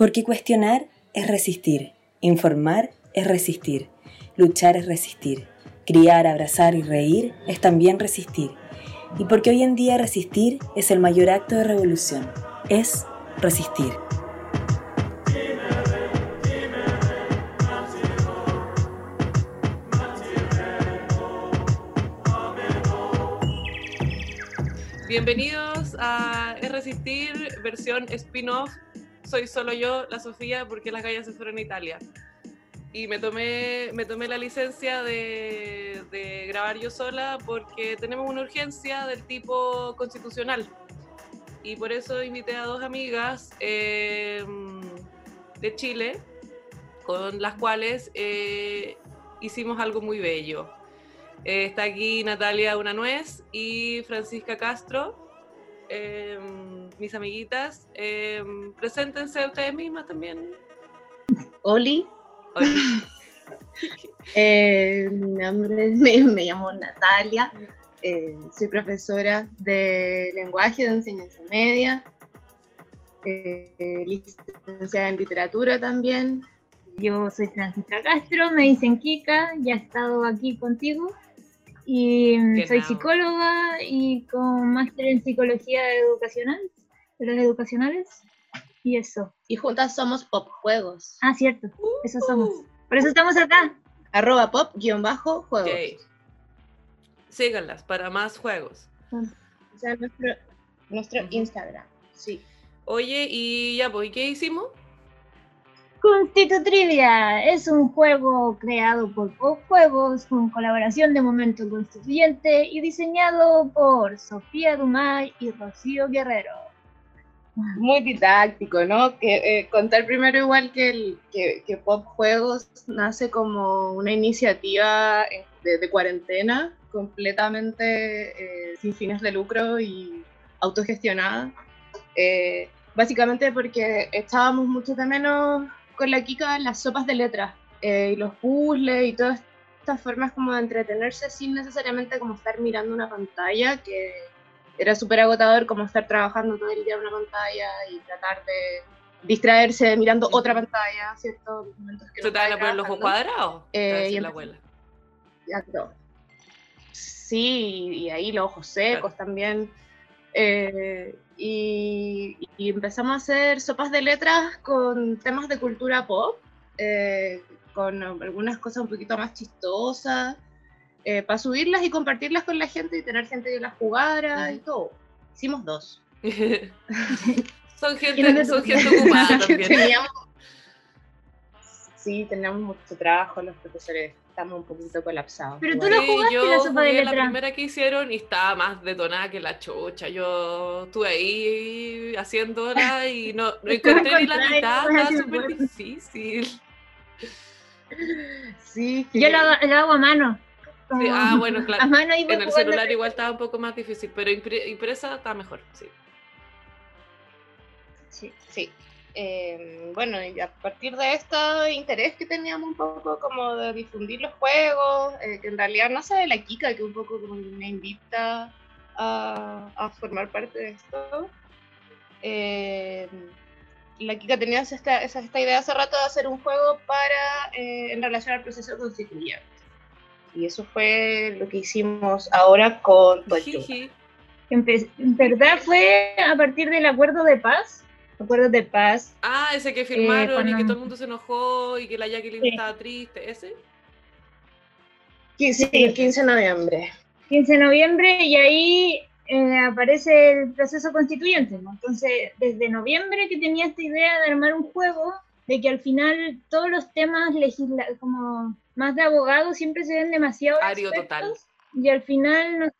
Porque cuestionar es resistir, informar es resistir, luchar es resistir, criar, abrazar y reír es también resistir. Y porque hoy en día resistir es el mayor acto de revolución, es resistir. Bienvenidos a Es Resistir, versión spin-off. Soy solo yo, la Sofía, porque las gallas se fueron a Italia. Y me tomé, me tomé la licencia de, grabar yo sola porque tenemos una urgencia del tipo constitucional. Y por eso invité a dos amigas eh, de Chile, con las cuales eh, hicimos algo muy bello. Eh, está aquí Natalia Una Nuez y Francisca Castro, em, mis amiguitas. Em, preséntense ustedes mismas también. Oli. Eh, mi nombre me, me, llamo Natalia, eh, soy profesora de lenguaje, de enseñanza media, licenciada en literatura también. Yo soy Francisca Castro, me dicen Kika, ya he estado aquí contigo y mm, soy psicóloga y con máster en psicología educacional, de los educacionales. Y eso. Y juntas somos Pop Juegos. Ah, cierto. Eso somos. Por eso estamos acá. Arroba pop-juegos. Okay. Síganlas para más juegos. O sea, nuestro, nuestro Instagram. Sí. Oye, y ya, pues, ¿qué hicimos? Constitutrivia es un juego creado por Juegos con colaboración de Momento Constituyente y diseñado por Sofía Dumay y Rocío Guerrero. Muy didáctico, ¿no? Que, eh, contar primero igual que, el, que, Pop Juegos nace como una iniciativa de, cuarentena completamente eh, sin fines de lucro y autogestionada. Eh, básicamente porque estábamos mucho de menos con la Kika las sopas de letras eh, y los puzzles y todas estas formas como de entretenerse sin necesariamente como estar mirando una pantalla, que era súper agotador como estar trabajando todo el día en una pantalla y tratar de distraerse mirando otra pantalla, ¿cierto? ¿Se te van a poner los ojos cuadrados? Eh, y la abuela. Sí, y ahí los ojos secos también. Eh, y, empezamos a hacer sopas de letras con temas de cultura pop, eh, con algunas cosas un poquito más chistosas, eh, para subirlas y compartirlas con la gente y tener gente que las jugara y todo. Hicimos dos. son gente, son gente ocupada también. Sí, teníamos mucho trabajo los profesores estamos un poquito colapsados. Pero tú no jugaste yo la sopa de letra. la primera que hicieron y estaba más detonada que la chocha. Yo estuve ahí haciéndola y no, no encontré ni la mitad, estaba súper difícil. Sí, Yo la, hago a mano. ah, bueno, claro. A mano en el celular igual estaba un poco más difícil, pero impresa está mejor, sí. Sí, sí. Em, bueno, y a partir de este interés que teníamos un poco como de difundir los juegos, eh, que en realidad no sé de la Kika, que un poco como me invita a, formar parte de esto. Em, la Kika tenía esta, esta, idea hace rato de hacer un juego para eh, en relación al proceso constituyente. Y eso fue lo que hicimos ahora con En, en verdad fue a partir del acuerdo de paz acuerdos de paz. Ah, ese que firmaron y que todo el mundo se enojó y que la Jacqueline estaba triste, ¿ese? Sí, el 15 de noviembre. 15 de noviembre y ahí eh, aparece el proceso constituyente. Entonces, desde noviembre que tenía esta idea de armar un juego, de que al final todos los temas legislativos, como más de abogados, siempre se ven demasiado. Ario total. Y al final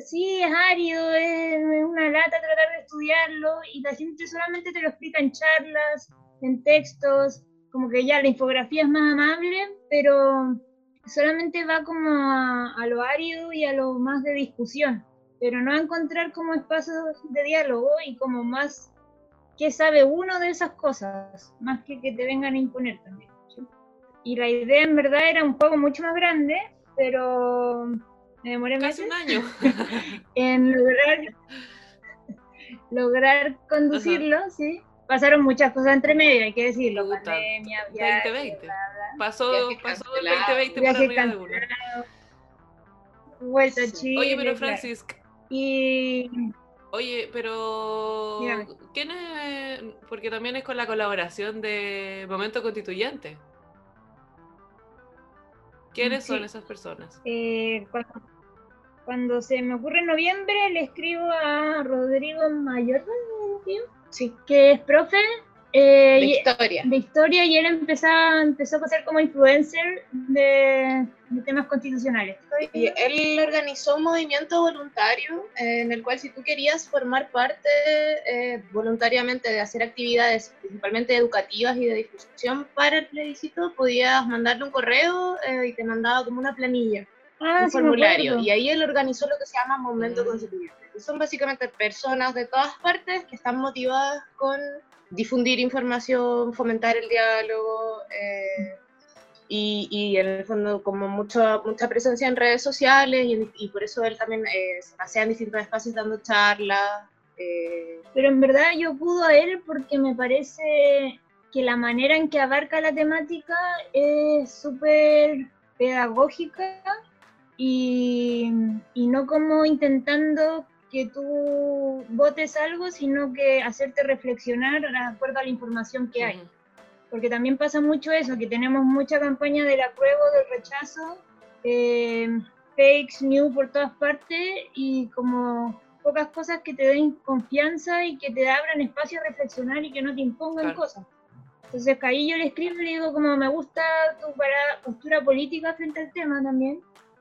sí, es árido, es una lata tratar de estudiarlo y la gente solamente te lo explica en charlas, en textos, como que ya la infografía es más amable, pero solamente va como a, lo árido y a lo más de discusión, pero no a encontrar como espacios de diálogo y como más qué sabe uno de esas cosas, más que que te vengan a imponer también. Y la idea en verdad era un juego mucho más grande, pero me demoré Casi un año. en lograr, lograr conducirlo, sí. pasaron muchas cosas entre medio, hay que decirlo. Puta, Pandemia, 2020. bla, bla, Pasó, Viaje pasó el cancelado. 2020 por viaje arriba de uno. Vuelta a. Chile. Oye, pero claro. Francis, Y Oye, pero. ¿quién es? Porque también es con la colaboración de Momento Constituyente. ¿Quiénes son esas personas? eh, cuando, cuando se me ocurre en noviembre, le escribo a Rodrigo Mayor, Sí, que es profe eh, de y- historia. de historia y él empezó, empezó a ser como influencer de, de temas constitucionales. Y él organizó un movimiento voluntario eh, en el cual si tú querías formar parte eh, voluntariamente de hacer actividades principalmente educativas y de difusión para el plebiscito, podías mandarle un correo eh, y te mandaba como una planilla, Ah, un sí formulario. Y ahí él organizó lo que se llama Momento Mm. Constituyente. que son básicamente personas de todas partes que están motivadas con difundir información, fomentar el diálogo. eh, y, y en el fondo como mucha, mucha presencia en redes sociales y, y por eso él también eh, se pasea en distintos espacios dando charlas. eh, Pero en verdad yo pudo a él porque me parece que la manera en que abarca la temática es súper pedagógica y, y no como intentando que tú votes algo, sino que hacerte reflexionar de acuerdo a la información que hay. Porque también pasa mucho eso, que tenemos mucha campaña del apruebo, del rechazo, eh, fakes, news por todas partes y como pocas cosas que te den confianza y que te abran espacio a reflexionar y que no te impongan Claro. cosas. Entonces ahí yo le escribo y le digo como me gusta tu para- postura política frente al tema también.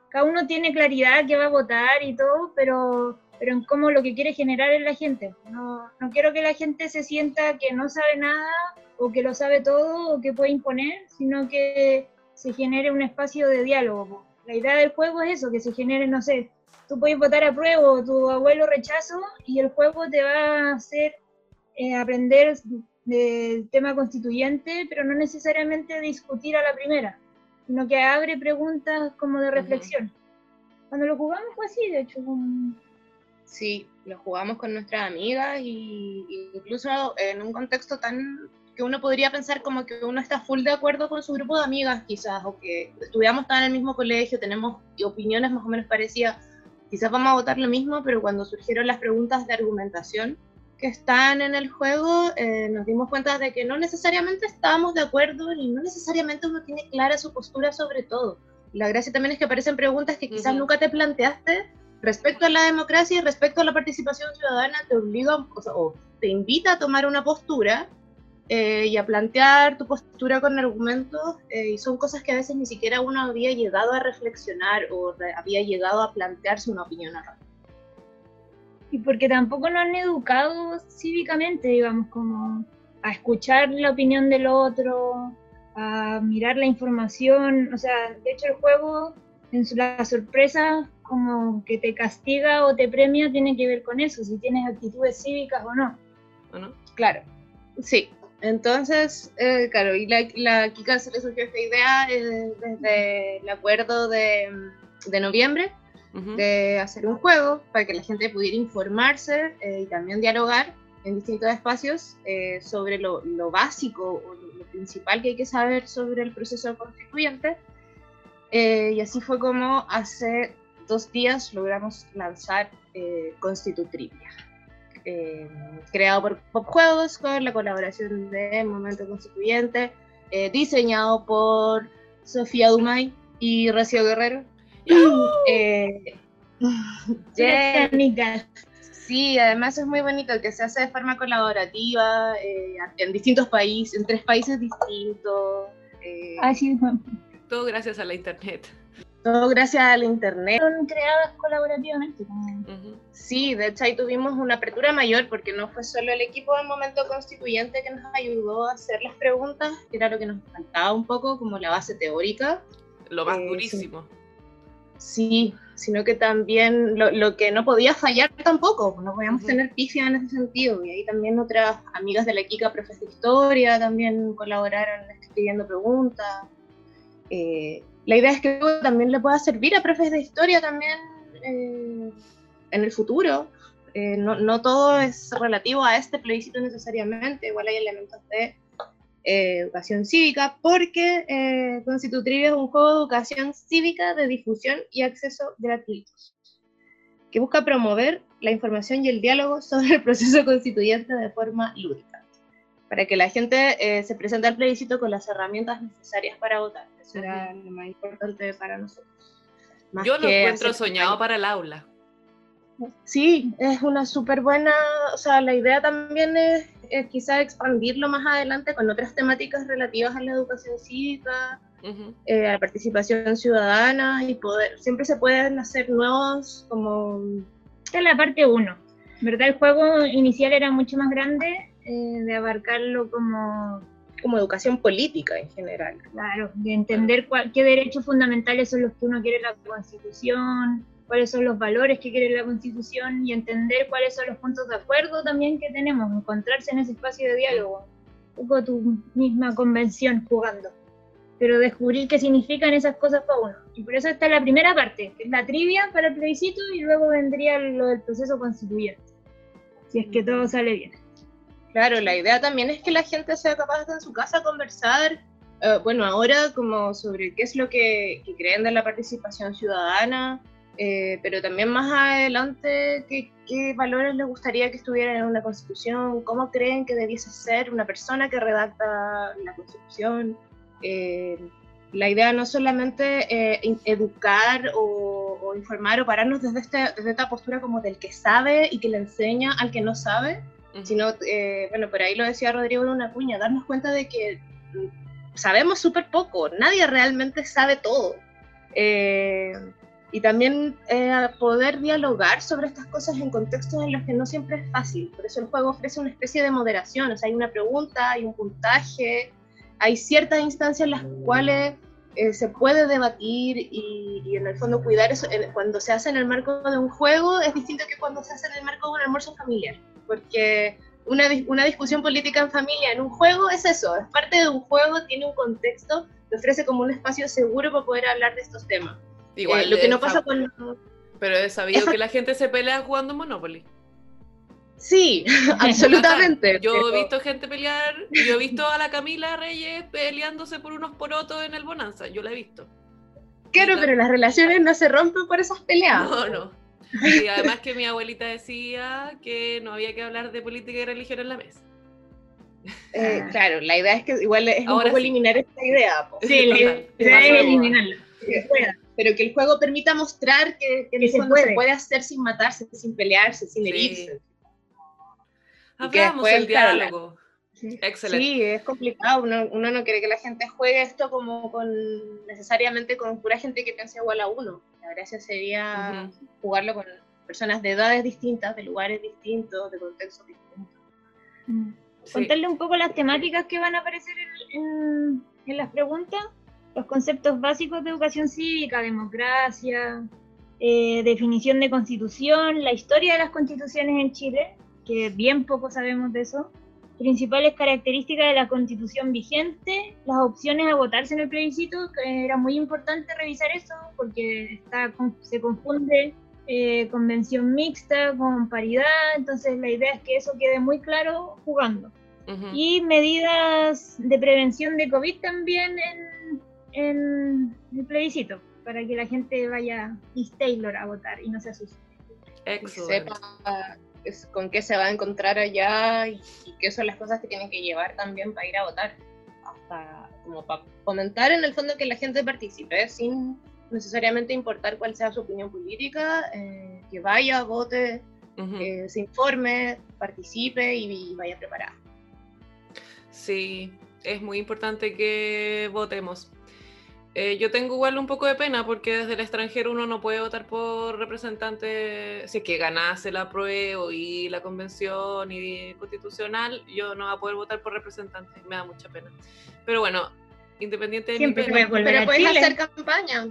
Cada uno tiene claridad que va a votar y todo, pero, pero en cómo lo que quiere generar en la gente. No, no quiero que la gente se sienta que no sabe nada o que lo sabe todo o que puede imponer, sino que se genere un espacio de diálogo. La idea del juego es eso, que se genere, no sé, tú puedes votar a prueba o tu abuelo rechazo y el juego te va a hacer eh, aprender del tema constituyente, pero no necesariamente discutir a la primera, sino que abre preguntas como de reflexión. Cuando lo jugamos fue así, de hecho, como- sí, lo jugamos con nuestras amigas y, incluso en un contexto tan que uno podría pensar como que uno está full de acuerdo con su grupo de amigas quizás, o que estudiamos tan en el mismo colegio, tenemos opiniones más o menos parecidas, quizás vamos a votar lo mismo, pero cuando surgieron las preguntas de argumentación que están en el juego, eh, nos dimos cuenta de que no necesariamente estábamos de acuerdo y no necesariamente uno tiene clara su postura sobre todo. La gracia también es que aparecen preguntas que quizás nunca te planteaste respecto a la democracia y respecto a la participación ciudadana, te obliga o, te invita a tomar una postura eh, y a plantear tu postura con argumentos, eh, y son cosas que a veces ni siquiera uno había llegado a reflexionar o re- había llegado a plantearse una opinión al. Y porque tampoco nos han educado cívicamente, digamos, como a escuchar la opinión del otro, a mirar la información. O sea, de hecho el juego, en su, la sorpresa, como que te castiga o te premia, tiene que ver con eso, si tienes actitudes cívicas o no. ¿O no? Claro, sí. Entonces, eh, claro, y la, la Kika se le surgió esta idea eh, desde el acuerdo de, de noviembre Ujú. de hacer un juego para que la gente pudiera informarse eh, y también dialogar en distintos espacios eh, sobre lo, lo básico o lo, lo principal que hay que saber sobre el proceso constituyente. Eh, y así fue como hace dos días logramos lanzar eh, Constitutrivia, eh, creado por Pop Juegos con la colaboración de Momento Constituyente, eh, diseñado por Sofía Dumay y Recio Guerrero. Yeah. Sí, además es muy bonito que se hace de forma colaborativa en distintos países, en tres países distintos. Así fue. Todo gracias a la internet. todo gracias al internet. Fueron creadas colaborativamente. Sí, de hecho ahí tuvimos una apertura mayor porque no fue solo el equipo del momento constituyente que nos ayudó a hacer las preguntas, que era lo que nos faltaba un poco, como la base teórica. Lo más Eh, sí. durísimo. Sí, sino que también lo, lo que no podía fallar tampoco, no podíamos tener pifia en ese sentido. Y ahí también otras amigas de la Kika, profes de historia, también colaboraron escribiendo preguntas. Eh, la idea es que también le pueda servir a profes de historia también eh, en el futuro. eh, no, todo es relativo a este plebiscito necesariamente, igual hay elementos de educación cívica, porque eh, es un juego de educación cívica de difusión y acceso gratuitos, que busca promover la información y el diálogo sobre el proceso constituyente de forma lúdica, para que la gente eh, se presente al plebiscito con las herramientas necesarias para votar. Eso era lo más importante para nosotros. Yo lo encuentro soñado para el aula. Sí, es una súper buena, o sea, la idea también es, quizá expandirlo más adelante con otras temáticas relativas a la educación cívica, eh, a la participación ciudadana y poder, siempre se pueden hacer nuevos como... Esta es la parte 1, ¿verdad? El juego inicial era mucho más grande, eh, de abarcarlo como... Como educación política en general. Claro, de entender qué derechos fundamentales son los que uno quiere en la Constitución, cuáles son los valores que quiere la Constitución y entender cuáles son los puntos de acuerdo también que tenemos, encontrarse en ese espacio de diálogo, un poco tu misma convención jugando, pero descubrir qué significan esas cosas para uno. Y por eso está la primera parte, que es la trivia para el plebiscito y luego vendría lo del proceso constituyente, si es que todo sale bien. Claro, la idea también es que la gente sea capaz de en su casa conversar, eh, bueno, ahora como sobre qué es lo que, que creen de la participación ciudadana, eh, pero también más adelante, ¿qué, ¿qué, valores les gustaría que estuvieran en una constitución? ¿Cómo creen que debiese ser una persona que redacta la constitución? Eh, la idea no solamente eh, educar o, o, informar o pararnos desde, este, desde esta postura como del que sabe y que le enseña al que no sabe, sino, bueno, por ahí lo decía Rodrigo en una cuña, darnos cuenta de que sabemos súper poco, nadie realmente sabe todo. Eh, y también eh, poder dialogar sobre estas cosas en contextos en los que no siempre es fácil. Por eso el juego ofrece una especie de moderación, o sea, hay una pregunta, hay un puntaje, hay ciertas instancias en las cuales eh, se puede debatir y, y, en el fondo cuidar eso. Cuando se hace en el marco de un juego es distinto que cuando se hace en el marco de un almuerzo familiar, porque una, una discusión política en familia en un juego es eso, es parte de un juego, tiene un contexto, te ofrece como un espacio seguro para poder hablar de estos temas. Igual, eh, lo que no pasa con... Pero he sabido que la gente se pelea jugando Monopoly. Sí, absolutamente. Yo he visto gente pelear, yo he visto a la Camila Reyes peleándose por unos porotos en el Bonanza, yo la he visto. Claro, pero las relaciones no se rompen por esas peleas. No, no. Y además que mi abuelita decía que no había que hablar de política y religión en la mesa. Eh, claro, la idea es que igual es Ahora un poco sí. eliminar esta idea. po. Sí, la idea es eliminarla. Que pueda, pero que el juego permita mostrar que, se puede. hacer sin matarse, sin pelearse, sin Sí. herirse. Hablamos el claro, Excelente. Sí, es complicado. Uno, uno no quiere que la gente juegue esto como con necesariamente con pura gente que piensa igual a uno. La gracia sería jugarlo con personas de edades distintas, de lugares distintos, de contextos distintos. Mm. Sí. Contarle un poco las temáticas que van a aparecer en, en- en las preguntas, los conceptos básicos de educación cívica, democracia, eh, definición de constitución, la historia de las constituciones en Chile, que bien poco sabemos de eso, principales características de la constitución vigente, las opciones a votarse en el plebiscito, que era muy importante revisar eso, porque está, con- se confunde eh, convención mixta con paridad, entonces la idea es que eso quede muy claro jugando. Y medidas de prevención de COVID también en, en el plebiscito, para que la gente vaya East Taylor a votar y no se asuste. Y Excelente. sepa es- con qué se va a encontrar allá y, y qué son las cosas que tienen que llevar también para ir a votar. Hasta como para fomentar en el fondo que la gente participe sin necesariamente importar cuál sea su opinión política, eh, que vaya, vote, Ujú. eh, se informe, participe y, y vaya preparada. Sí, es muy importante que votemos. Eh, yo tengo igual un poco de pena porque desde el extranjero uno no puede votar por representante, si es que ganase la prueba y la convención y constitucional, yo no voy a poder votar por representante, me da mucha pena. Pero bueno, independiente de Siempre mi pena, volver Pero a puedes Chile. hacer campaña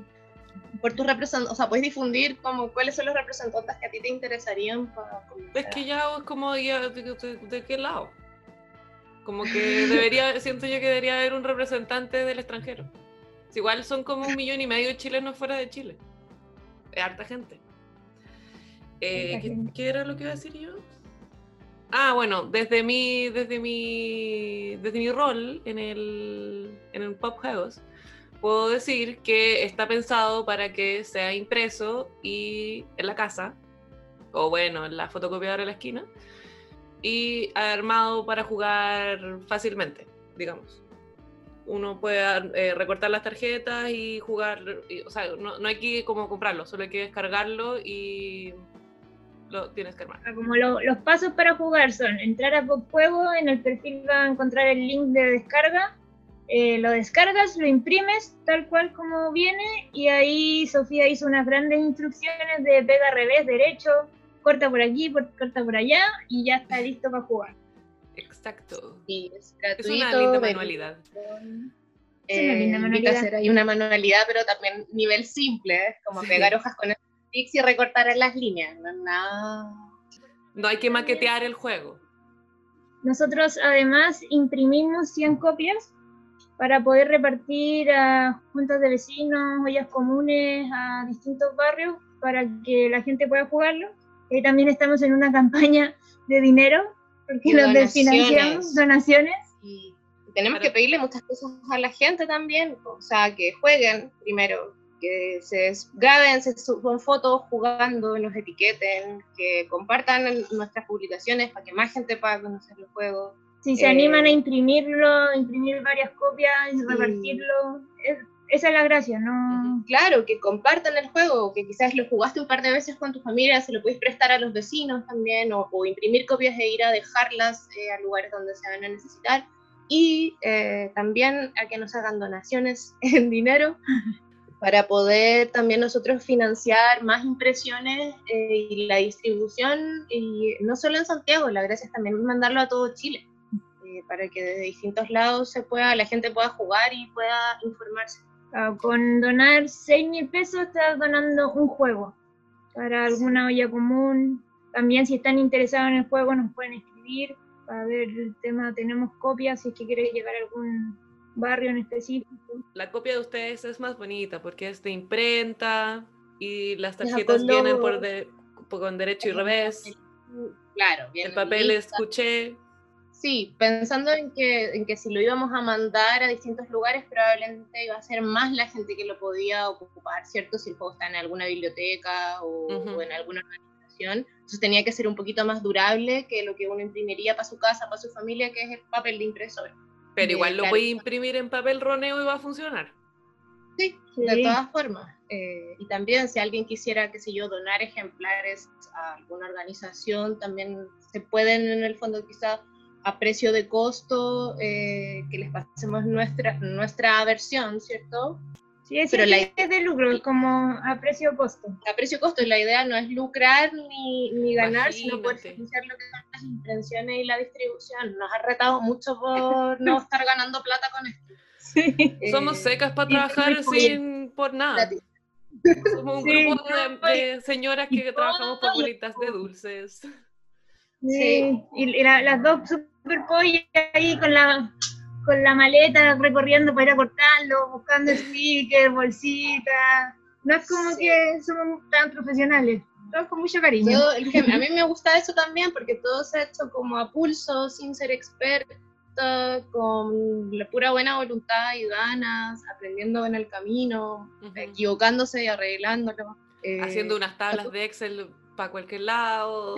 por tus representantes, o sea, puedes difundir como cuáles son los representantes que a ti te interesarían para es que ya es como de, de- de- de qué lado. Como que debería, siento yo que debería haber un representante del extranjero. Igual son como un millón y medio de chilenos fuera de Chile. Es harta gente. Eh, ¿qué, qué era lo que iba a decir yo? Ah, bueno, desde mi, desde mi, desde mi rol en el, en el Pop Juegos, puedo decir que está pensado para que sea impreso y en la casa, o bueno, en la fotocopiadora de la esquina, y armado para jugar fácilmente, digamos. Uno puede eh, recortar las tarjetas y jugar, y- o sea, no, no hay que como comprarlo, solo hay que descargarlo y lo tienes que armar. Ah, Como lo- los pasos para jugar son entrar a Juego, en el perfil va a encontrar el link de descarga, eh, lo descargas, lo imprimes tal cual como viene y ahí Sofía hizo unas grandes instrucciones de pega revés, derecho, corta por aquí, por- corta por allá y ya está listo para jugar. Exacto. Y es Es gratuito. una linda manualidad. Es una linda Eh, manualidad. hacer ahí una manualidad, pero también nivel simple, ¿eh? como Sí. pegar hojas con sticks y recortar en las líneas. No es nada. No hay que maquetear el juego. Nosotros además imprimimos 100 copias para poder repartir a juntas de vecinos, ollas comunes, a distintos barrios para que la gente pueda jugarlo. Y también estamos en una campaña de dinero porque nos desfinanciamos, donaciones. Y tenemos que pedirle muchas cosas a la gente también. O sea, que jueguen primero, que se graben, se suban fotos jugando, nos etiqueten, que compartan nuestras publicaciones para que más gente pueda conocer los juegos. Si se Eh, animan a imprimirlo, imprimir varias copias y repartirlo, es- esa es la gracia, ¿no? Claro, que compartan el juego, que quizás lo jugaste un par de veces con tu familia, se lo puedes prestar a los vecinos también, o, o imprimir copias e ir a dejarlas eh, a lugares donde se van a necesitar. Y eh, también a que nos hagan donaciones en dinero para poder también nosotros financiar más impresiones eh, y la distribución, y no solo en Santiago, la gracia es también mandarlo a todo Chile, para que desde distintos lados se pueda, la gente pueda jugar y pueda informarse. Ah, Con donar 6 mil pesos estás donando un juego para alguna olla común. También si están interesados en el juego nos pueden escribir para ver el tema. Tenemos copias si es que quieren llegar a algún barrio en específico. La copia de ustedes es más bonita porque es de imprenta y las tarjetas vienen por de- por- con derecho y revés. Claro, bien. El papel es cuché. Sí, pensando en que, en que si lo íbamos a mandar a distintos lugares, probablemente iba a ser más la gente que lo podía ocupar, ¿cierto? Si el juego está en alguna biblioteca o, en alguna organización. Entonces tenía que ser un poquito más durable que lo que uno imprimiría para su casa, para su familia, que es el papel de impresora. Pero Eh, igual lo claro. voy a imprimir en papel roneo y va a funcionar. Sí, Sí. de todas formas. Eh, y también si alguien quisiera, qué sé yo, donar ejemplares a alguna organización, también se pueden en el fondo quizá a precio de costo eh, que les pasemos nuestra, nuestra versión, ¿cierto? Sí, es, Pero la- es de lucro, como a precio costo. A precio costo, la idea no es lucrar ni, ni ganar, sino poder Imagínate. financiar lo que son las impresiones y la distribución. Nos ha retado mucho por no estar ganando plata con esto. Somos Eh, secas para sí, trabajar sí, sin por nada. gratis. Somos un Sí, grupo de, de señoras que trabajamos por bolitas de dulces. Sí, y, y la- las dos super pollas ahí con la, con la maleta recorriendo para ir a cortarlo, buscando stickers, bolsitas. No es como Sí. que somos tan profesionales, todos con mucho cariño. Todo el que- a mí me gusta eso también porque todo se ha hecho como a pulso, sin ser experta, con la pura buena voluntad y ganas, aprendiendo en el camino, Ujú. equivocándose y arreglándolo. Eh, Haciendo unas tablas de Excel para cualquier lado.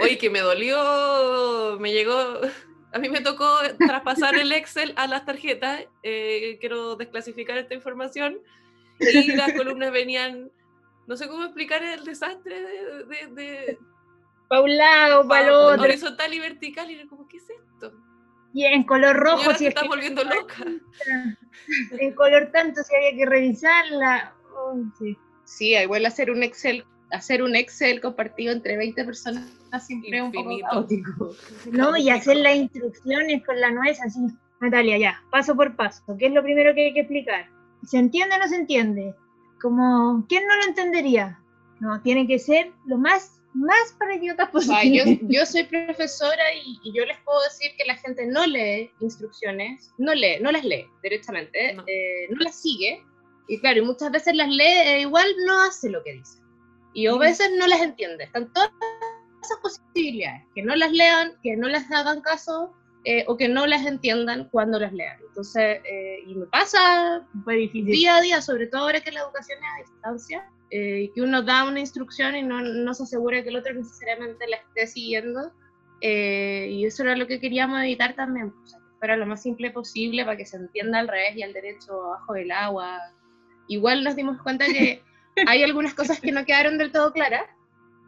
Oye, que me dolió, me llegó. A mí me tocó traspasar el Excel a las tarjetas. eh, quiero desclasificar esta información. Y las columnas venían. No sé cómo explicar el desastre de, de, de- Para un lado, para el otro, horizontal y vertical. Y era como, ¿qué es esto? y en color rojo, Señora, si se es está que volviendo loca. en color tanto, si había que revisarla. Oh, sí. Sí, igual hacer un Excel, hacer un Excel compartido entre 20 personas siempre es un poco caótico. No, y hacer las instrucciones con la nuez así. Natalia, ya, paso por paso. ¿Qué es lo primero que hay que explicar? ¿Se entiende o no se entiende? Como, ¿quién no lo entendería? No, tiene que ser lo más, más para idiotas O sea, yo, posible. yo soy profesora y, y yo les puedo decir que la gente no lee instrucciones, no lee, no las lee directamente, No. eh, no las sigue, y claro, y muchas veces las lee e igual no hace lo que dice. Y a veces no las entiende. Están todas esas posibilidades, que no las lean, que no les hagan caso eh, o que no las entiendan cuando las lean. Entonces, eh, y me pasa día a día, sobre todo ahora que la educación es a distancia, eh, que uno da una instrucción y no, no, se asegura que el otro necesariamente la esté siguiendo. y eso era lo que queríamos evitar también, pues, que fuera lo más simple posible para que se entienda al revés y al derecho abajo del agua. Igual nos dimos cuenta que hay algunas cosas que no quedaron del todo claras,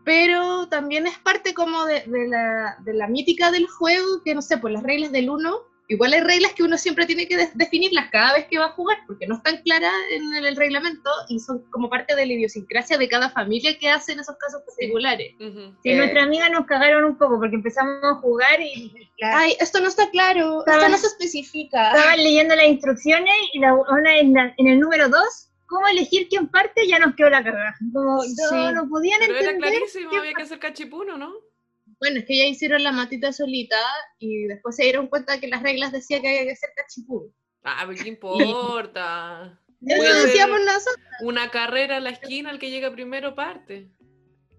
pero también es parte como de, la, de, la, mítica del juego, que no sé, pues las reglas del uno, igual hay reglas que uno siempre tiene que definirlas cada vez que va a jugar, porque no están claras en el, reglamento y son como parte de la idiosincrasia de cada familia que hace en esos casos particulares. Sí, eh, nuestra amiga nos cagaron un poco porque empezamos a jugar y... Ay, esto no está claro, esto no se especifica. Estaban leyendo las instrucciones y la, una en, en el número 2 cómo elegir quién parte, ya nos quedó la carga. Como no, no podían Pero entender. Pero era clarísimo, había que hacer cachipuno, ¿no? Bueno, es que ya hicieron la matita solita y después se dieron cuenta que las reglas decían que había que hacer cachipuno. Ah, pero ¿qué importa? Eso decíamos nosotros. Una carrera a la esquina, el que llega primero parte.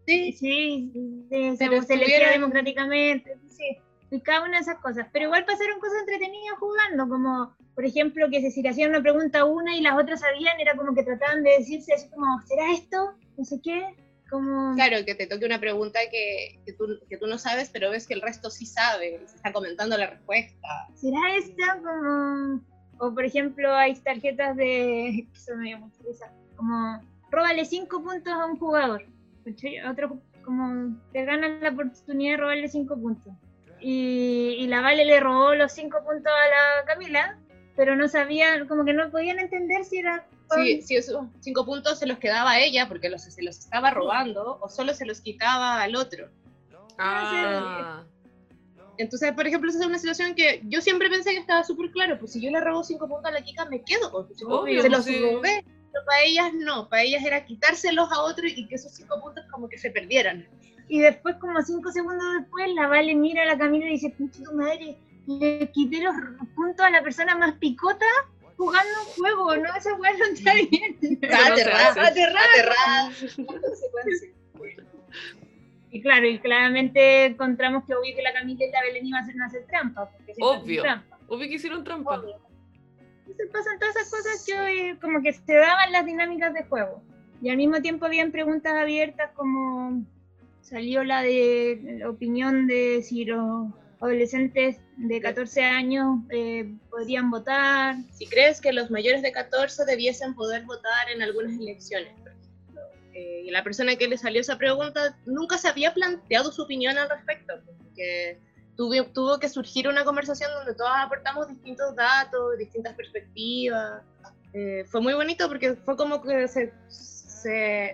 Sí, sí, sí se, se elegía democráticamente. Sí y cada una de esas cosas. Pero igual pasaron cosas entretenidas jugando, como por ejemplo que si le hacían una pregunta a una y las otras sabían, era como que trataban de decirse así como, ¿será esto? No sé qué. Como... Claro, que te toque una pregunta que, que, tú, que tú no sabes, pero ves que el resto sí sabe, se está comentando la respuesta. ¿Será esta? Como... O por ejemplo, hay tarjetas de... Eso me dio mucha risa. Como, róbale cinco puntos a un jugador. Otro, como, te ganan la oportunidad de robarle cinco puntos y, la Vale le robó los cinco puntos a la Camila, pero no sabían, como que no podían entender si era... Sí, si esos cinco puntos se los quedaba a ella porque los, se los estaba robando o solo se los quitaba al otro. Ah. Entonces, por ejemplo, esa es una situación que yo siempre pensé que estaba súper claro, pues si yo le robo cinco puntos a la Kika, me quedo con sus cinco puntos. Se los robé, pero para ellas no, para ellas era quitárselos a otro y que esos cinco puntos como que se perdieran. Y después, como cinco segundos después, la Vale mira a la Camila y dice, pinche tu madre, le quité los puntos a la persona más picota jugando un juego, ¿no? Esa weá no está bien. Aterrada, aterrada. Y claro, y claramente encontramos que obvio que la Camila y la Belén iban a hacer, hacer trampa. Obvio, obvio que hicieron trampa. Entonces pasan todas esas cosas que como que se daban las dinámicas de juego. Y al mismo tiempo habían preguntas abiertas como salió la de la opinión de si los adolescentes de 14 años eh, podrían votar. Si crees que los mayores de 14 debiesen poder votar en algunas elecciones, eh, y la persona que le salió esa pregunta nunca se había planteado su opinión al respecto, porque tuvo, tuvo que surgir una conversación donde todos aportamos distintos datos, distintas perspectivas. Eh, fue muy bonito porque fue como que se,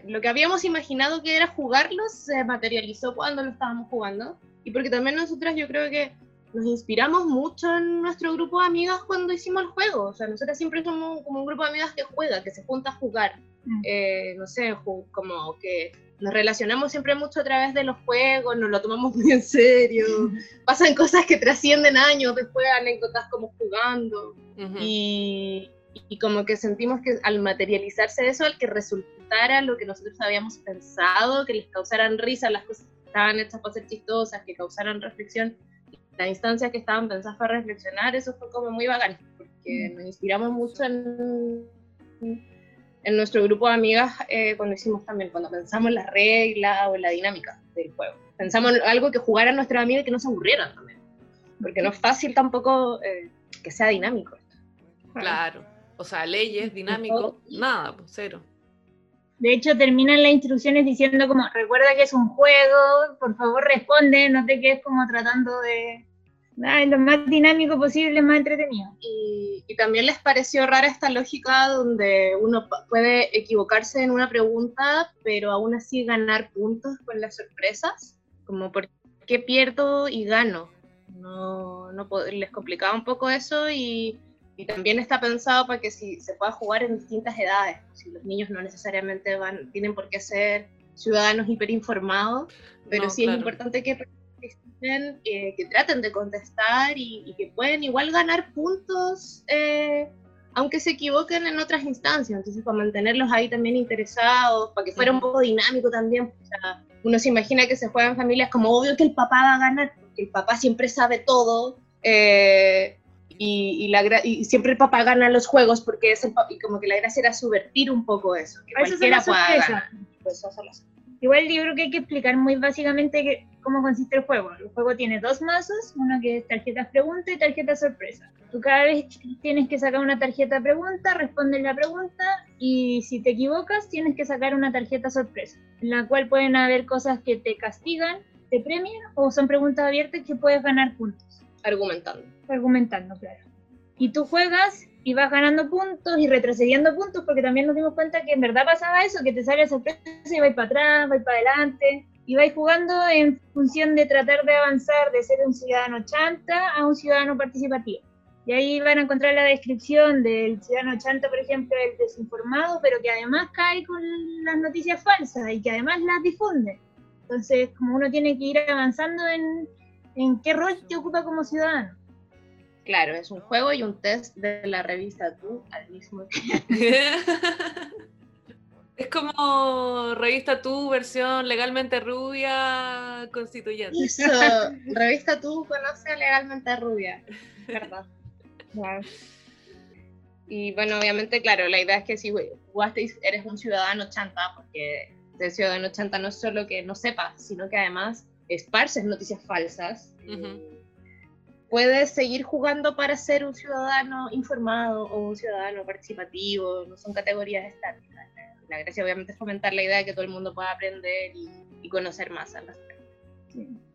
lo que habíamos imaginado que era jugarlos se materializó cuando lo estábamos jugando. Y porque también nosotras yo creo que nos inspiramos mucho en nuestro grupo de amigas cuando hicimos el juego. O sea, nosotras siempre somos como un grupo de amigas que juega, que se junta a jugar. Mm. Eh, no sé, como que nos relacionamos siempre mucho a través de los juegos, nos lo tomamos muy en serio. Pasan cosas que trascienden años después, anécdotas como jugando. y, y como que sentimos que al materializarse eso, al que resultara lo que nosotros habíamos pensado, que les causaran risa las cosas que estaban hechas para ser chistosas, que causaran reflexión, las instancias que estaban pensadas para reflexionar, eso fue como muy bacán, porque mm. nos inspiramos mucho en, en nuestro grupo de amigas eh, cuando hicimos también, cuando pensamos en la regla o en la dinámica del juego. Pensamos en algo que jugaran nuestros amigos y que no se aburrieran también, porque no es fácil tampoco eh, que sea dinámico. Claro. O sea, leyes, dinámico, nada, pues cero. De hecho, terminan las instrucciones diciendo como, recuerda que es un juego, por favor responde, no te quedes como tratando de... Ay, lo más dinámico posible, más entretenido. Y, y, también les pareció rara esta lógica donde uno puede equivocarse en una pregunta, pero aún así ganar puntos con las sorpresas, como por qué pierdo y gano. No, no les complicaba un poco eso y y también está pensado para que si se pueda jugar en distintas edades. Si los niños no necesariamente van, tienen por qué ser ciudadanos hiperinformados, pero sí es importante que participen, que traten de contestar y, que pueden igual ganar puntos eh, aunque se equivoquen en otras instancias, entonces para mantenerlos ahí también interesados, para que fuera un poco dinámico también, o sea, uno se imagina que se juegan familias como obvio que el papá va a ganar, porque el papá siempre sabe todo, eh, y, y, siempre el papá gana los juegos porque es el y como que la gracia era subvertir un poco eso, que cualquiera pueda ganar. Pues eso Igual yo creo que hay que explicar muy básicamente cómo consiste el juego. El juego tiene dos mazos, uno que es tarjetas pregunta y tarjeta sorpresa. Tú cada vez tienes que sacar una tarjeta pregunta, respondes la pregunta y si te equivocas tienes que sacar una tarjeta sorpresa, en la cual pueden haber cosas que te castigan, te premian o son preguntas abiertas que puedes ganar puntos. Argumentando. Argumentando, claro. Y tú juegas y vas ganando puntos y retrocediendo puntos, porque también nos dimos cuenta que en verdad pasaba eso, que te sale sorpresa y vais para atrás, vais para adelante, y vais jugando en función de tratar de avanzar de ser un ciudadano chanta a un ciudadano participativo. Y ahí van a encontrar la descripción del ciudadano chanta, por ejemplo, el desinformado, pero que además cae con las noticias falsas y que además las difunde. Entonces, como uno tiene que ir avanzando en, en qué rol te ocupa como ciudadano. Claro, es un juego y un test de la revista Tú al mismo tiempo. es como revista Tú, versión legalmente rubia, constituyente. Eso, revista Tú conoce legalmente rubia, verdad. Y bueno, obviamente, claro, la idea es que si jugaste eres un ciudadano chanta, porque el ciudadano chanta no es solo que no sepa, sino que además esparces noticias falsas puedes seguir jugando para ser un ciudadano informado o un ciudadano participativo, no son categorías estáticas. La gracia obviamente es fomentar la idea de que todo el mundo pueda aprender y, conocer más al respecto.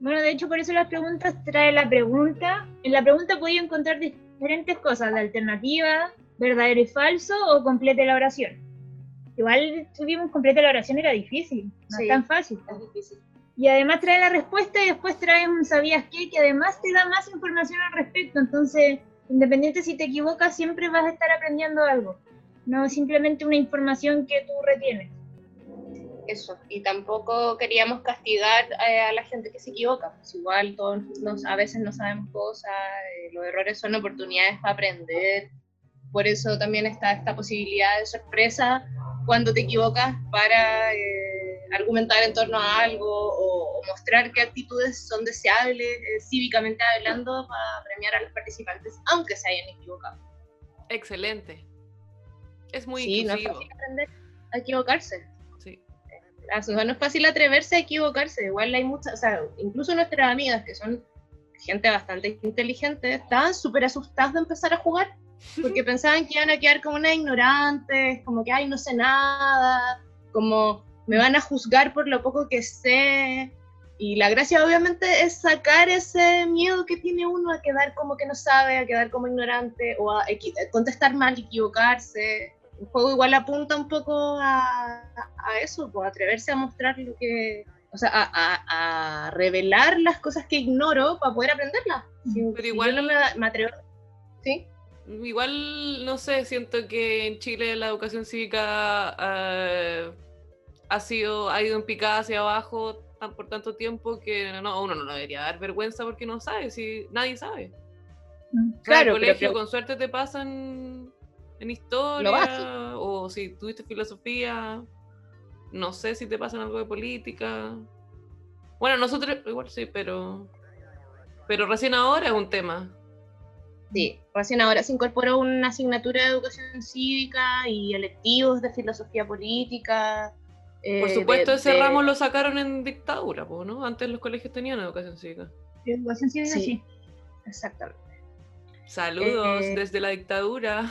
Bueno, de hecho por eso las preguntas trae la pregunta. En la pregunta podía encontrar diferentes cosas, la alternativa, verdadero y falso o complete la oración. Igual tuvimos complete la oración era difícil, no es tan fácil. Es difícil y además trae la respuesta y después trae un sabías qué, que además te da más información al respecto. Entonces, independiente si te equivocas, siempre vas a estar aprendiendo algo, no simplemente una información que tú retienes. Eso, y tampoco queríamos castigar eh, a la gente que se equivoca, pues igual todos nos, a veces no sabemos cosas, eh, los errores son oportunidades para aprender, por eso también está esta posibilidad de sorpresa cuando te equivocas para... Eh, argumentar en torno a algo o, mostrar qué actitudes son deseables eh, cívicamente hablando para premiar a los participantes, aunque se hayan equivocado. Excelente. Es muy sí, no es fácil aprender a equivocarse. Sí. no es fácil atreverse a equivocarse. Igual hay muchas, o sea, incluso nuestras amigas que son gente bastante inteligente, estaban súper asustadas de empezar a jugar, porque pensaban que iban a quedar como una ignorante, como que, ay, no sé nada, como me van a juzgar por lo poco que sé. Y la gracia obviamente es sacar ese miedo que tiene uno a quedar como que no sabe, a quedar como ignorante o a contestar mal, equivocarse. El juego igual apunta un poco a, a eso, pues, a atreverse a mostrar lo que, o sea, a, a, revelar las cosas que ignoro para poder aprenderlas. Pero igual no me, atrevo. ¿Sí? Igual, no sé, siento que en Chile la educación cívica... Uh ha sido, ha ido en picada hacia abajo tan, por tanto tiempo que no, uno no debería dar vergüenza porque no sabe, si nadie sabe. Mm, claro, en el colegio con suerte te pasan en historia o si tuviste filosofía, no sé si te pasan algo de política. Bueno, nosotros igual sí, pero pero recién ahora es un tema. Sí, recién ahora se incorporó una asignatura de educación cívica y electivos de filosofía política por eh, supuesto, ese ramo lo sacaron en dictadura, ¿no? Antes los colegios tenían educación cívica. Educación cívica, sí. Exactamente. Saludos eh, desde la dictadura.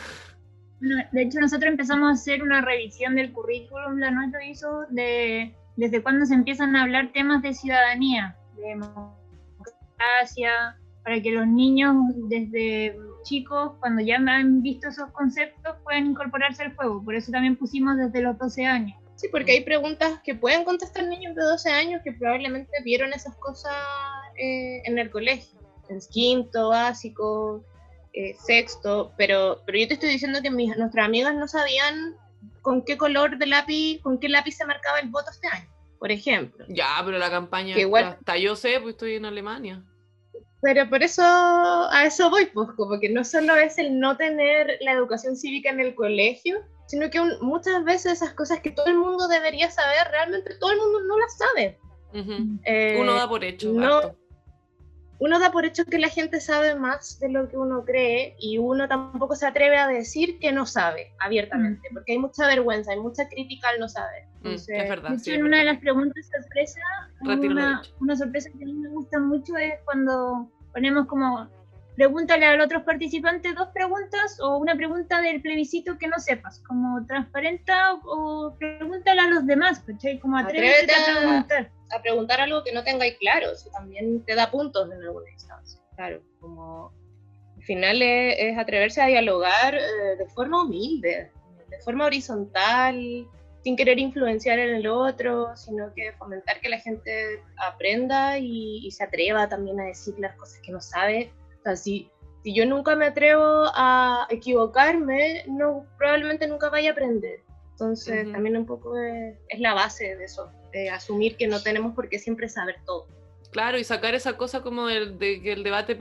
de hecho, nosotros empezamos a hacer una revisión del currículum, la nuestra hizo, de desde cuándo se empiezan a hablar temas de ciudadanía, de democracia, para que los niños desde chicos, cuando ya han visto esos conceptos, puedan incorporarse al juego. Por eso también pusimos desde los 12 años. Sí, porque hay preguntas que pueden contestar niños de 12 años que probablemente vieron esas cosas eh, en el colegio, en quinto, básico, eh, sexto, pero, pero yo te estoy diciendo que mis, nuestras amigas no sabían con qué color de lápiz, con qué lápiz se marcaba el voto este año, por ejemplo. Ya, pero la campaña, que igual, hasta yo sé, pues estoy en Alemania. Pero por eso, a eso voy, pues, como que no solo es el no tener la educación cívica en el colegio, sino que muchas veces esas cosas que todo el mundo debería saber, realmente todo el mundo no las sabe. Eh, uno da por hecho. No, uno da por hecho que la gente sabe más de lo que uno cree y uno tampoco se atreve a decir que no sabe abiertamente, mm. porque hay mucha vergüenza, hay mucha crítica al no saber. Mm, es verdad. en una de las preguntas sorpresa, una, una, sorpresa que a mí me gusta mucho es cuando ponemos como pregúntale a los otros participantes dos preguntas o una pregunta del plebiscito que no sepas, como transparenta o, pregúntale a los demás, ¿cachai? Como atrévete, a, preguntar. A preguntar algo que no tengáis claro, eso también te da puntos en alguna instancia. Claro, como al final es, atreverse a dialogar eh, de forma humilde, de forma horizontal, sin querer influenciar en el otro, sino que fomentar que la gente aprenda y, se atreva también a decir las cosas que no sabe. O sea, si, si yo nunca me atrevo a equivocarme, no, probablemente nunca vaya a aprender. Entonces, también un poco es, la base de eso, de asumir que no tenemos por qué siempre saber todo. Claro, y sacar esa cosa como de, que el debate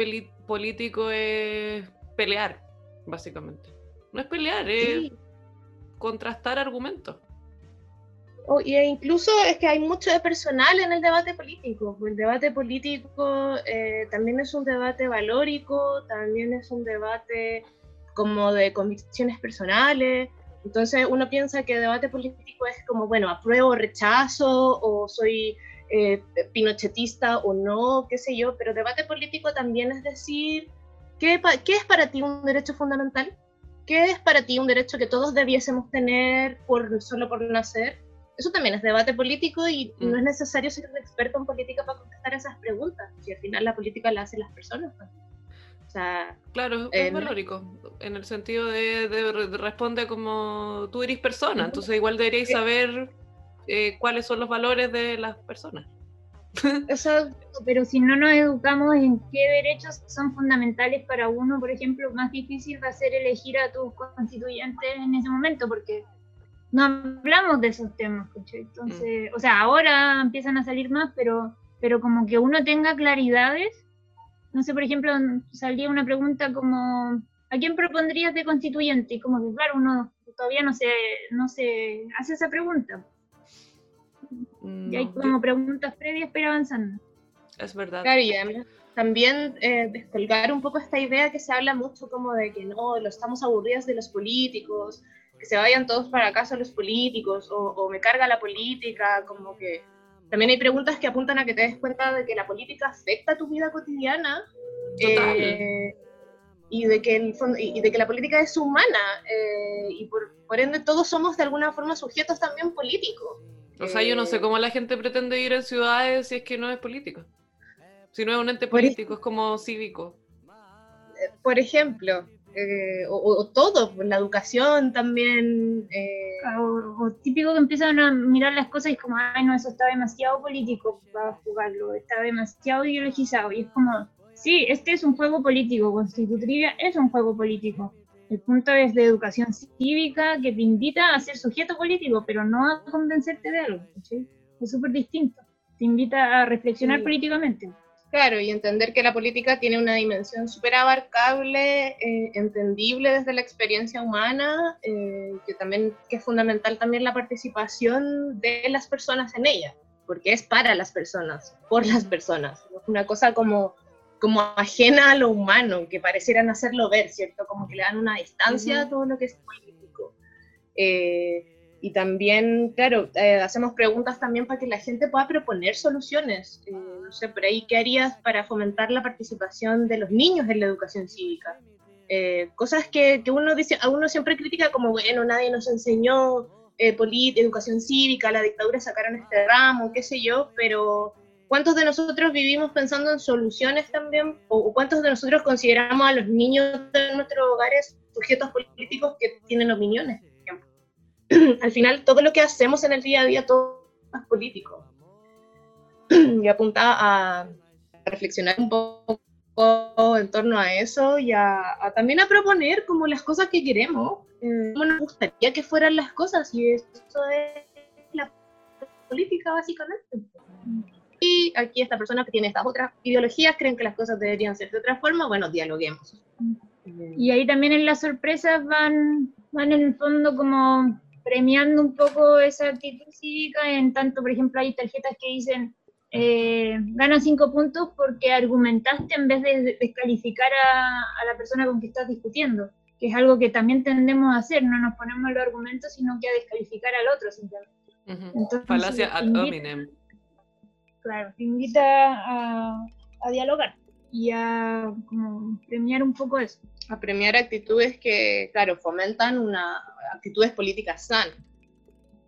político es pelear, básicamente. No es pelear, es contrastar argumentos. Oh, y incluso es que hay mucho de personal en el debate político. El debate político eh, también es un debate valórico, también es un debate como de convicciones personales. Entonces uno piensa que debate político es como, bueno, apruebo, rechazo, o soy eh, pinochetista o no, qué sé yo, pero debate político también es decir, ¿qué, ¿qué es para ti un derecho fundamental? ¿Qué es para ti un derecho que todos debiésemos tener por, solo por nacer? eso también es debate político y no mm. es necesario ser un experto en política para contestar esas preguntas, si al final la política la hacen las personas. Pues. Sea, claro, es valórico, en el sentido de, responde como tú eres persona, entonces igual deberíais saber eh, cuáles son los valores de las personas. Eso, pero si no nos educamos en qué derechos son fundamentales para uno, por ejemplo, más difícil va a ser elegir a tus constituyentes en ese momento, porque no hablamos de esos temas, Entonces, mm. o sea, ahora empiezan a salir más, pero, pero como que uno tenga claridades. No sé, por ejemplo, salía una pregunta como, ¿a quién propondrías de constituyente? Y como que, claro, uno todavía no se, no se hace esa pregunta. y hay como preguntas previas, pero avanzando. Es verdad. Claro, y también eh, descolgar un poco esta idea que se habla mucho como de que no, lo estamos aburridos de los políticos, que se vayan todos para casa los políticos o, me carga la política, como que también hay preguntas que apuntan a que te des cuenta de que la política afecta tu vida cotidiana eh, y, de que el, y de que la política es humana eh, y por, por, ende todos somos de alguna forma sujetos también políticos. O sea, yo no sé eh, cómo la gente pretende ir en ciudades si es que no es político. Si no es un ente político, es como cívico. Por ejemplo, eh, o, todo, pues, la educación también. Eh. O, típico que empiezan a mirar las cosas y es como, ay, no, eso está demasiado político para jugarlo, está demasiado ideologizado. Y es como, sí, este es un juego político, Constitutrivia es un juego político. El punto es de educación cívica que te invita a ser sujeto político, pero no a convencerte de algo. Es súper distinto. Te invita a reflexionar políticamente. Claro, y entender que la política tiene una dimensión súper abarcable, eh, entendible desde la experiencia humana, eh, que también que es fundamental también la participación de las personas en ella, porque es para las personas, por las personas. Es una cosa como, como ajena a lo humano, que parecieran hacerlo ver, ¿cierto? Como que le dan una distancia a todo lo que es político. Eh, y también, claro, eh, hacemos preguntas también para que la gente pueda proponer soluciones. Eh, no sé, por ahí, ¿qué harías para fomentar la participación de los niños en la educación cívica? Eh, cosas que, que, uno dice, a uno siempre critica como, bueno, nadie nos enseñó educación cívica, la dictadura sacaron este ramo, qué sé yo, pero ¿cuántos de nosotros vivimos pensando en soluciones también? ¿O cuántos de nosotros consideramos a los niños de nuestros hogares sujetos políticos que tienen opiniones? al final todo lo que hacemos en el día a día, todo es político. y apunta a, reflexionar un poco en torno a eso y a, también a proponer como las cosas que queremos, eh, cómo nos gustaría que fueran las cosas y eso es la política básicamente. Y aquí esta persona que tiene estas otras ideologías creen que las cosas deberían ser de otra forma, bueno, dialoguemos. Y ahí también en las sorpresas van, van en el fondo como premiando un poco esa actitud cívica, en tanto, por ejemplo, hay tarjetas que dicen, eh, ganan cinco puntos porque argumentaste en vez de descalificar a, a, la persona con que estás discutiendo, que es algo que también tendemos a hacer, no nos ponemos los argumentos, sino que a descalificar al otro simplemente. Entonces, Falacia ad hominem. Claro, te invita a, a, dialogar y a como, premiar un poco eso. A premiar actitudes que, claro, fomentan una actitudes políticas sanas.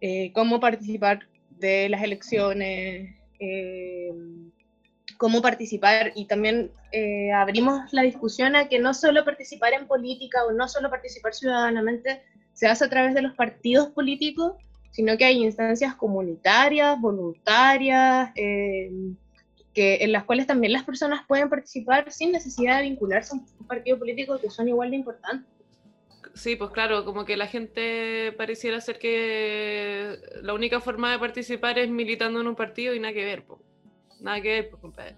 Eh, cómo participar de las elecciones, eh, cómo participar y también eh, abrimos la discusión a que no solo participar en política o no solo participar ciudadanamente se hace a través de los partidos políticos, sino que hay instancias comunitarias, voluntarias, que, en las cuales también las personas pueden participar sin necesidad de vincularse a un partido político que son igual de importantes. Sí, pues claro, como que la gente pareciera ser que la única forma de participar es militando en un partido y nada que ver, pues. Nada que ver, pues, compadre.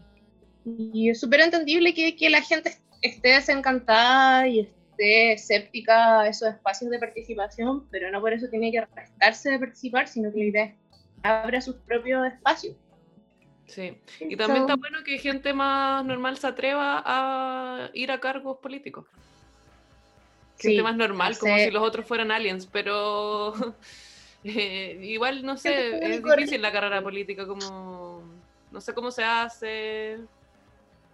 Y es súper entendible que, que, la gente esté desencantada y esté escéptica a esos espacios de participación, pero no por eso tiene que restarse de participar, sino que la idea es que abra sus propios espacios. Sí, y también está bueno que gente más normal se atreva a ir a cargos políticos gente más normal, como si los otros fueran aliens, pero eh, igual, no sé, es difícil la carrera política, como, no sé cómo se hace.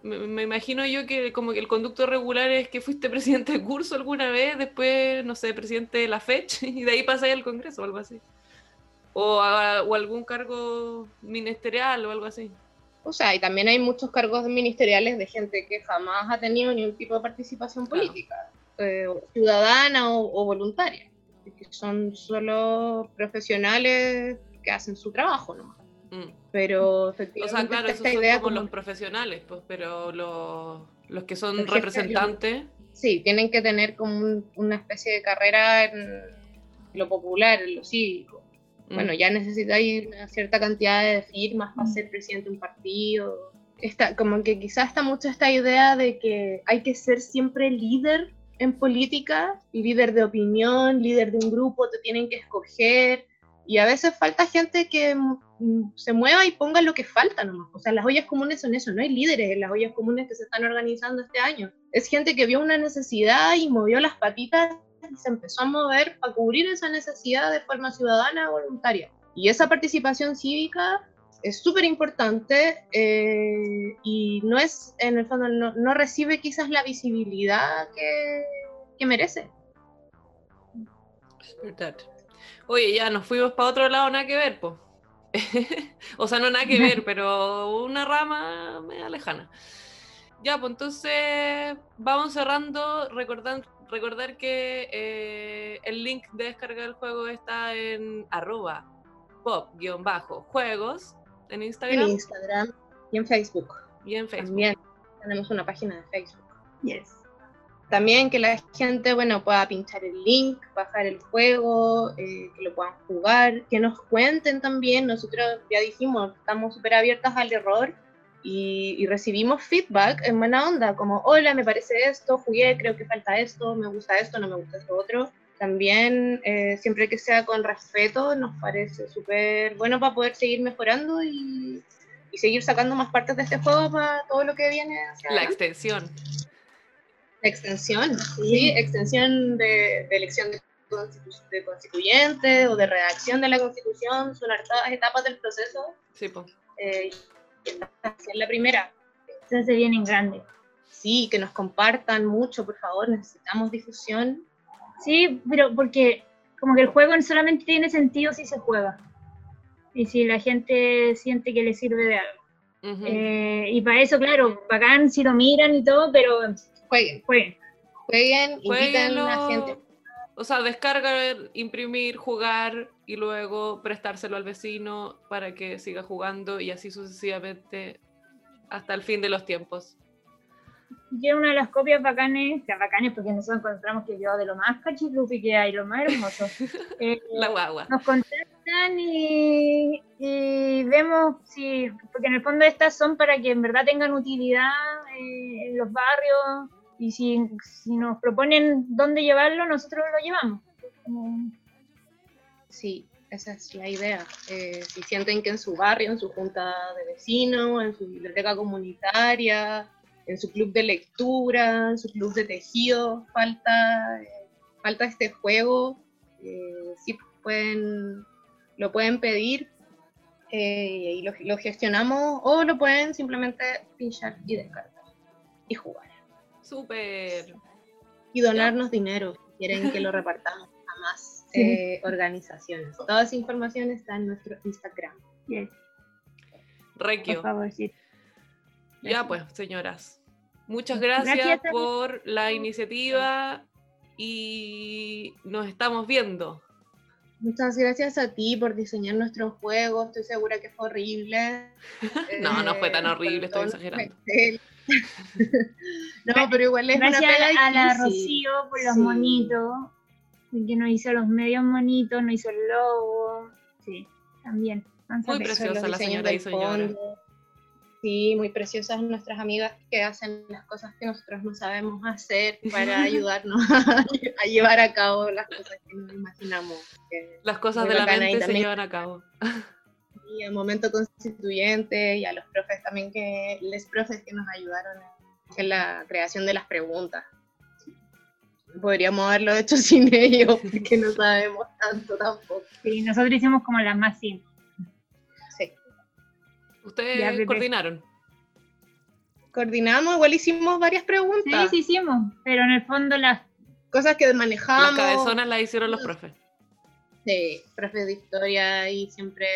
Me, imagino yo que como que el conducto regular es que fuiste presidente de curso alguna vez, después, no sé, presidente de la fecha, y de ahí pasáis al Congreso o algo así. O, o algún cargo ministerial o algo así. O sea, y también hay muchos cargos ministeriales de gente que jamás ha tenido ningún tipo de participación política. Eh, ciudadana o, voluntaria, que son solo profesionales que hacen su trabajo nomás. Mm. Pero efectivamente. O sea, claro, esos son como, los profesionales, pues, pero los, los que son representantes. Sí, tienen que tener como una especie de carrera en lo popular, en lo cívico. Mm. Bueno, ya necesitáis una cierta cantidad de firmas para mm. ser presidente de un partido. Está, como que quizás está mucho esta idea de que hay que ser siempre líder en política, líder de opinión, líder de un grupo, te tienen que escoger. Y a veces falta gente que mm, se mueva y ponga lo que falta nomás. O sea, las ollas comunes son eso, no hay líderes en las ollas comunes que se están organizando este año. Es gente que vio una necesidad y movió las patitas y se empezó a mover para cubrir esa necesidad de forma ciudadana voluntaria. Y esa participación cívica es súper importante eh, y no es, en el fondo, no, recibe quizás la visibilidad que, que merece. Es verdad. Oye, ya nos fuimos para otro lado, nada que ver, pues. o sea, no nada que ver, pero una rama media lejana. Ya, pues entonces vamos cerrando. Recordar, recordar que eh, el link de descargar el juego está en arroba pop-juegos en Instagram. En Instagram y en Facebook. Y en Facebook. También tenemos una página de Facebook. Yes. También que la gente, bueno, pueda pinchar el link, bajar el juego, eh, que lo puedan jugar, que nos cuenten también. Nosotros ya dijimos, estamos súper abiertas al error y, y, recibimos feedback en buena onda, como, hola, me parece esto, jugué, creo que falta esto, me gusta esto, no me gusta esto otro también eh, siempre que sea con respeto nos parece súper bueno para poder seguir mejorando y, y, seguir sacando más partes de este juego para todo lo que viene. la extensión. La extensión, sí, extensión de, elección de, constituyente o de redacción de la constitución, son hartas etapas del proceso. Sí, pues. Eh, la primera. Se viene en grande. Sí, que nos compartan mucho, por favor, necesitamos difusión Sí, pero porque como que el juego solamente tiene sentido si se juega y si la gente siente que le sirve de algo. Eh, y para eso, claro, bacán si lo miran y todo, pero jueguen. Jueguen. Jueguen, inviten a la gente. O sea, descargar, imprimir, jugar y luego prestárselo al vecino para que siga jugando y así sucesivamente hasta el fin de los tiempos yo una de las copias bacanes, que bacanes porque nosotros encontramos que yo de lo más cachiflupi que hay, lo más hermoso. Eh, la guagua. Nos contactan y, y vemos si, porque en el fondo estas son para que en verdad tengan utilidad eh, en los barrios y si, si nos proponen dónde llevarlo, nosotros lo llevamos. Como- Sí, esa es la idea. Eh, si sienten que en su barrio, en su junta de vecinos, en su biblioteca comunitaria, en su club de lectura, en su club de tejido, falta, eh, falta este juego, eh, sí pueden, lo pueden pedir eh, y lo, lo gestionamos o lo pueden simplemente pinchar y descargar y jugar. Súper. Y donarnos dinero si quieren que lo repartamos a más eh, organizaciones. Toda esa información está en nuestro Instagram. Yes, Requio. por favor, sí. Ya pues, señoras. Muchas gracias, por la iniciativa y nos estamos viendo. Muchas gracias a ti por diseñar nuestro juego. Estoy segura que fue horrible. No, no fue tan Eh, horrible, estoy exagerando. No, pero igual es Gracias una pega a la. Rocío por los Sí. monitos, que nos hizo los medios monitos, nos hizo el logo. Sí, también. Muy preciosa la señora y señora. Sí, muy preciosas nuestras amigas que hacen las cosas que nosotros no sabemos hacer para ayudarnos a, a llevar a cabo las cosas que nos imaginamos. que- Las cosas de la mente se llevan a cabo. y al momento constituyente y a los profes también que les profes que nos ayudaron en la creación de las preguntas. Podríamos haberlo hecho sin ellos porque no sabemos tanto tampoco. Sí, nosotros hicimos como las más simples. Sí. Ustedes Ya, coordinaron. Coordinamos, igual hicimos varias Sí, preguntas, sí hicimos, pero en el fondo las cosas que Las manejábamos. cabezonas las hicieron los profes. Sí, profes de historia y siempre,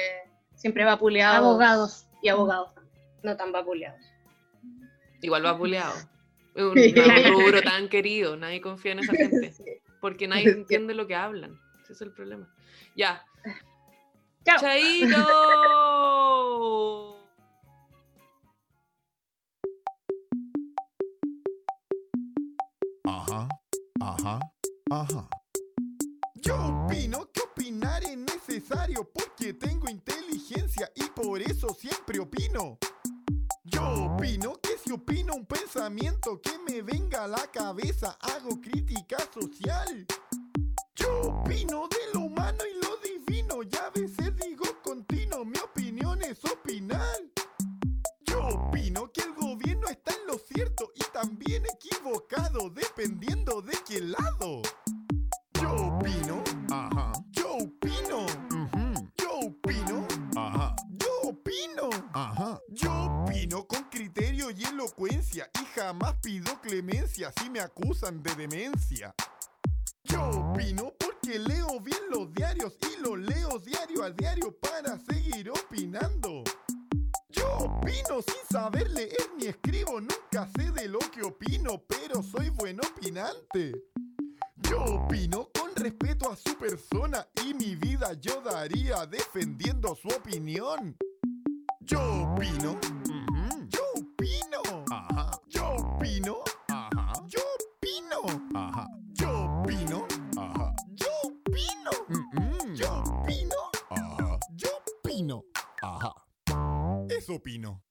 siempre vapuleados. abogados. Y abogados también, no tan vapuleados. Igual vapuleado. Un Sí. un rubro tan querido, nadie confía en esa gente. Porque nadie entiende lo que hablan. Ese es el problema. Ya. Chao. ¡Chaito! Ajá, ajá, ajá. Yo opino que opinar es necesario porque tengo inteligencia y por eso siempre opino. Yo opino que si opino un pensamiento que me venga a la cabeza, hago crítica social. Yo opino de lo humano y lo divino, y a veces digo continuo, mi opinión es opinar. Yo opino que el gobierno está en lo cierto y también equivocado, dependiendo jamás pido clemencia si me acusan de demencia. Yo opino porque leo bien los diarios y los leo diario a diario para seguir opinando. Yo opino sin saber leer ni escribo, nunca sé de lo que opino, pero soy buen opinante. Yo opino con respeto a su persona y mi vida yo daría defendiendo su opinión. Yo opino, yo opino, opino, ajá. Yo opino, ajá. Yo opino, ajá. Yo opino, mm, yo opino, ajá. Yo opino, ajá. Eso opino.